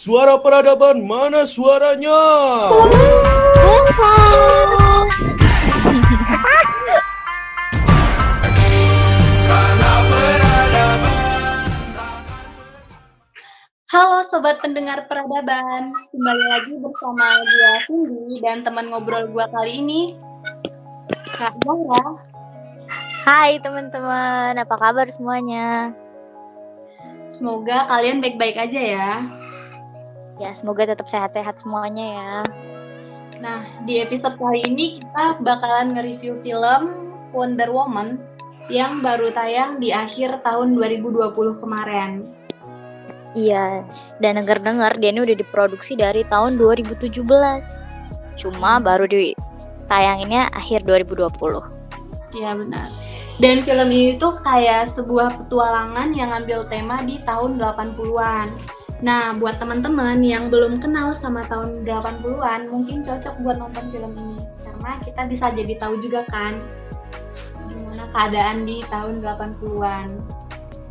Suara peradaban mana suaranya? Halo sobat pendengar peradaban, kembali lagi bersama gue Cindy dan teman ngobrol gue kali ini Kak Zahra. Hai teman-teman, apa kabar semuanya? Semoga kalian baik-baik aja ya. Ya, semoga tetap sehat-sehat semuanya ya. Nah, di episode kali ini kita bakalan nge-review film Wonder Woman yang baru tayang di akhir tahun 2020 kemarin. Iya, dan denger-dengar dia ini udah diproduksi dari tahun 2017. Cuma baru di tayanginnya akhir 2020. Iya benar. Dan film ini tuh kayak sebuah petualangan yang ngambil tema di tahun 80-an. Nah, buat teman-teman yang belum kenal sama tahun 80-an, mungkin cocok buat nonton film ini. Karena kita bisa jadi tahu juga kan gimana keadaan di tahun 80-an.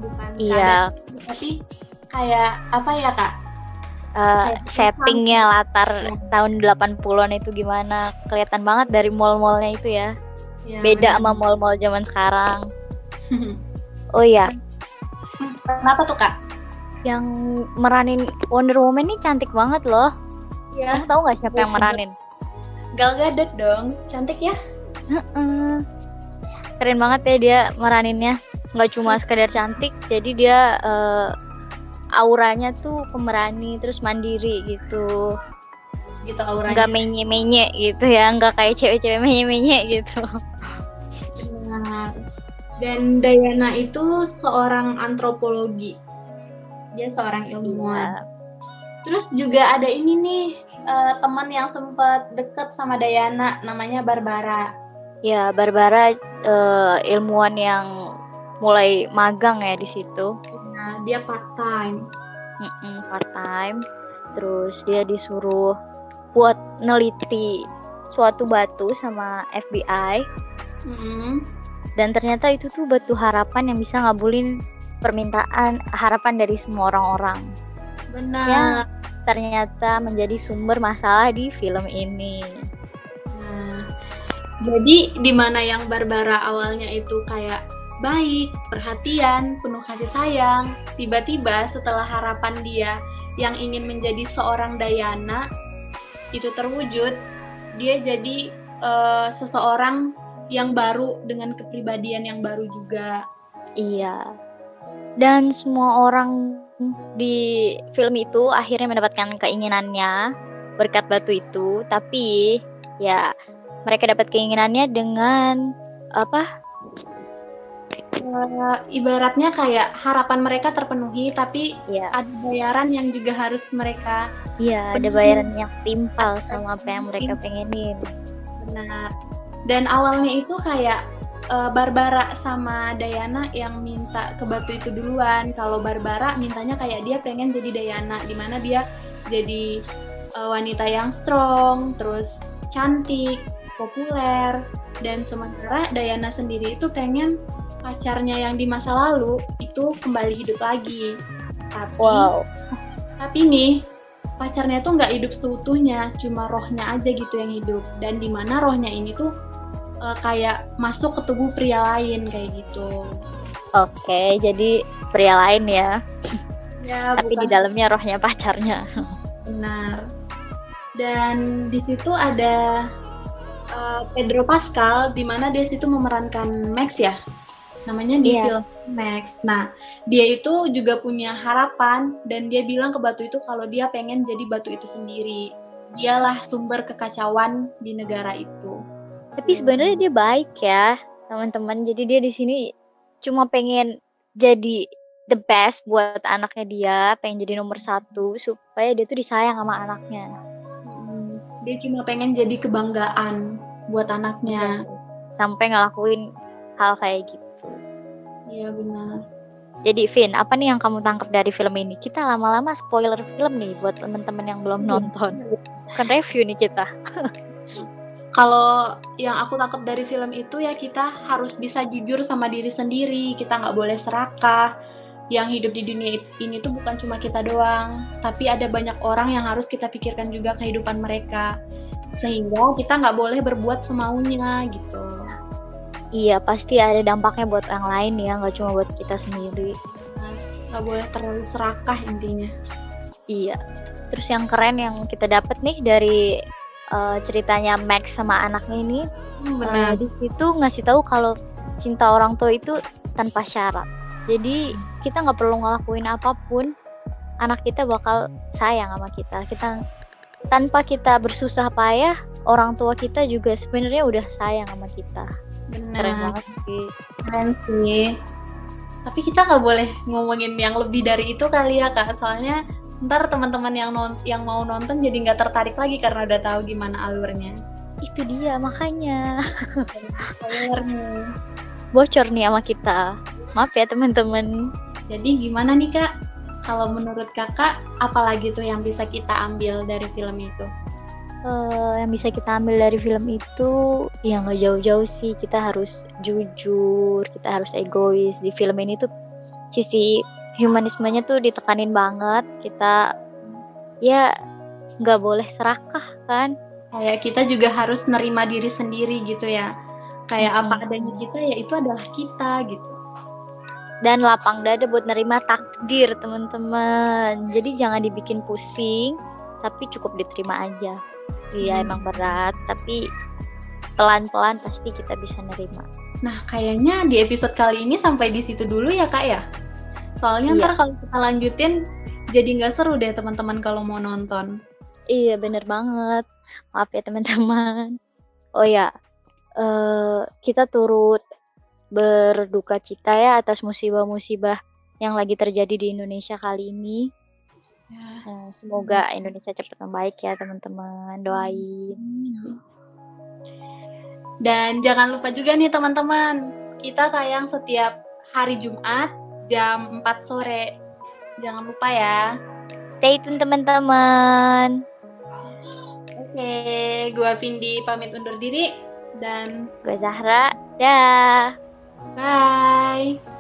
Bukan Iya. keadaan, tapi kayak apa ya, Kak? Uh, Kayak settingnya latar tahun 80-an itu gimana? Kelihatan banget dari mall-mallnya itu ya. Ya, Beda benar. sama mall-mall zaman sekarang. Oh iya, Kenapa tuh, Kak? Yang meranin Wonder Woman ini cantik banget loh. Ya, Kamu tahu nggak siapa yang meranin? Gal Gadot dong. Cantik ya? Keren banget ya dia meraninnya. Nggak cuma sekedar cantik, jadi dia eh, auranya tuh pemerani terus mandiri gitu. Gitu auranya. Nggak menye-menye gitu ya, nggak kayak cewek-cewek menye-menye gitu. Benar. Dan Dayana itu seorang antropologi. Dia seorang ilmuwan. Iya. Terus juga ada ini nih eh, teman yang sempat deket sama Dayana, namanya Barbara. Ya, Barbara eh, ilmuwan yang mulai magang ya di situ. Nah, dia part time. Mm-mm, part time. Terus dia disuruh buat neliti suatu batu sama FBI Mm. dan ternyata itu tuh batu harapan yang bisa ngabulin permintaan harapan dari semua orang-orang. Benar. Ya. Ternyata menjadi sumber masalah di film ini. Nah, jadi di mana yang Barbara awalnya itu kayak baik, perhatian, penuh kasih sayang, tiba-tiba setelah harapan dia yang ingin menjadi seorang Dayana itu terwujud, dia jadi eh, seseorang yang baru dengan kepribadian yang baru juga. Iya. Dan semua orang di film itu akhirnya mendapatkan keinginannya berkat batu itu, tapi ya mereka dapat keinginannya dengan apa? Eh, ibaratnya kayak harapan mereka terpenuhi, tapi Ya, ada bayaran yang juga harus mereka iya ada bayaran yang timpal sama apa yang mereka pengenin. Benar. Dan awalnya itu kayak eh, Barbara sama Dayana yang minta ke batu itu duluan. Kalau Barbara mintanya kayak dia pengen jadi Dayana, di mana dia jadi eh, wanita yang strong, terus cantik, populer, dan sementara Dayana sendiri itu pengen pacarnya yang di masa lalu itu kembali hidup lagi. Tapi Wow. tapi nih pacarnya tuh nggak hidup seutuhnya, cuma rohnya aja gitu yang hidup. Dan di mana rohnya ini tuh eh, kayak masuk ke tubuh pria lain kayak gitu. Oke, jadi pria lain ya, Ya, tapi di bukan dalamnya rohnya pacarnya. benar. Dan di situ ada eh, Pedro Pascal, di mana dia situ memerankan Max ya, namanya di Iya. film Max. Nah, dia itu juga punya harapan dan dia bilang ke batu itu kalau dia pengen jadi batu itu sendiri. Dialah sumber kekacauan di negara itu. Tapi sebenarnya dia baik ya, teman-teman. Jadi dia di sini cuma pengen jadi the best buat anaknya dia, pengen jadi nomor satu supaya dia tuh disayang sama anaknya. Hmm, Dia cuma pengen jadi kebanggaan buat anaknya. Sampai ngelakuin hal kayak gitu. Iya benar. Jadi Vin, apa nih yang kamu tangkap dari film ini? Kita lama-lama spoiler film nih buat teman-teman yang belum nonton. Bukan review nih kita. Kalau yang aku tangkap dari film itu ya kita harus bisa jujur sama diri sendiri. Kita nggak boleh serakah. yang hidup di dunia ini tuh bukan cuma kita doang, tapi ada banyak orang yang harus kita pikirkan juga kehidupan mereka. Sehingga kita nggak boleh berbuat semaunya gitu. Iya, pasti ada dampaknya buat yang lain ya, nggak cuma buat kita sendiri. Nggak boleh terlalu serakah intinya. Iya. Terus yang keren yang kita dapat nih dari uh, ceritanya Max sama anaknya ini, Hmm, uh, di situ ngasih tahu kalau cinta orang tua itu tanpa syarat. Jadi kita nggak perlu ngelakuin apa pun, anak kita bakal sayang sama kita. Kita tanpa kita bersusah payah, orang tua kita juga sebenarnya udah sayang sama kita. Keren Benar. banget sih. Keren sih. Tapi kita nggak boleh ngomongin yang lebih dari itu kali ya kak. Soalnya ntar teman-teman yang non yang mau nonton jadi nggak tertarik lagi karena udah tahu gimana alurnya. Itu dia makanya Spoiler nih. bocor nih sama kita. Maaf ya teman-teman. Jadi gimana nih kak? Kalau menurut kakak, apalagi tuh yang bisa kita ambil dari film itu? Eh, yang bisa kita ambil dari film itu ya nggak jauh-jauh sih kita harus jujur kita harus egois di film ini tuh sisi humanismenya tuh ditekanin banget kita ya nggak boleh serakah kan Kayak kita juga harus nerima diri sendiri gitu ya. Kayak apa Mm-mm. adanya kita ya itu adalah kita gitu. dan lapang dada buat nerima takdir teman-teman jadi jangan dibikin pusing tapi cukup diterima aja iya Hmm. emang berat tapi pelan-pelan pasti kita bisa nerima Nah, kayaknya di episode kali ini sampai di situ dulu ya, Kak ya. Soalnya Iya. ntar kalau kita lanjutin jadi nggak seru deh teman-teman kalau mau nonton. Iya bener banget. Maaf ya teman-teman. Oh ya, eh kita turut berduka cita ya atas musibah-musibah yang lagi terjadi di Indonesia kali ini. Ya. Eh, semoga Indonesia cepat membaik ya teman-teman. Doain. Dan jangan lupa juga nih teman-teman, kita tayang setiap hari Jumat jam 4 sore. Jangan lupa ya. Stay tune teman-teman. Oke, gua Vindi pamit undur diri dan Gue Zahra. Dah. bye.